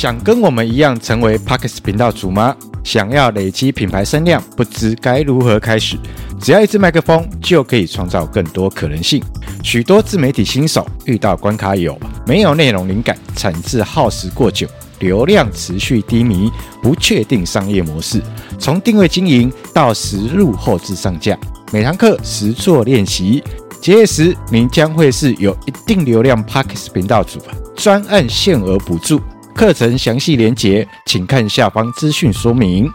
想跟我们一样成为 Podcast 频道主吗？想要累积品牌声量，不知该如何开始？只要一支麦克风，就可以创造更多可能性。许多自媒体新手遇到关卡有：没有内容灵感，产制耗时过久，流量持续低迷，不确定商业模式。从定位经营到实录后置上架，每堂课实做练习，结业时您将会是有一定流量 Podcast 频道主，专案限额补助。课程详细连结，请看下方资讯说明。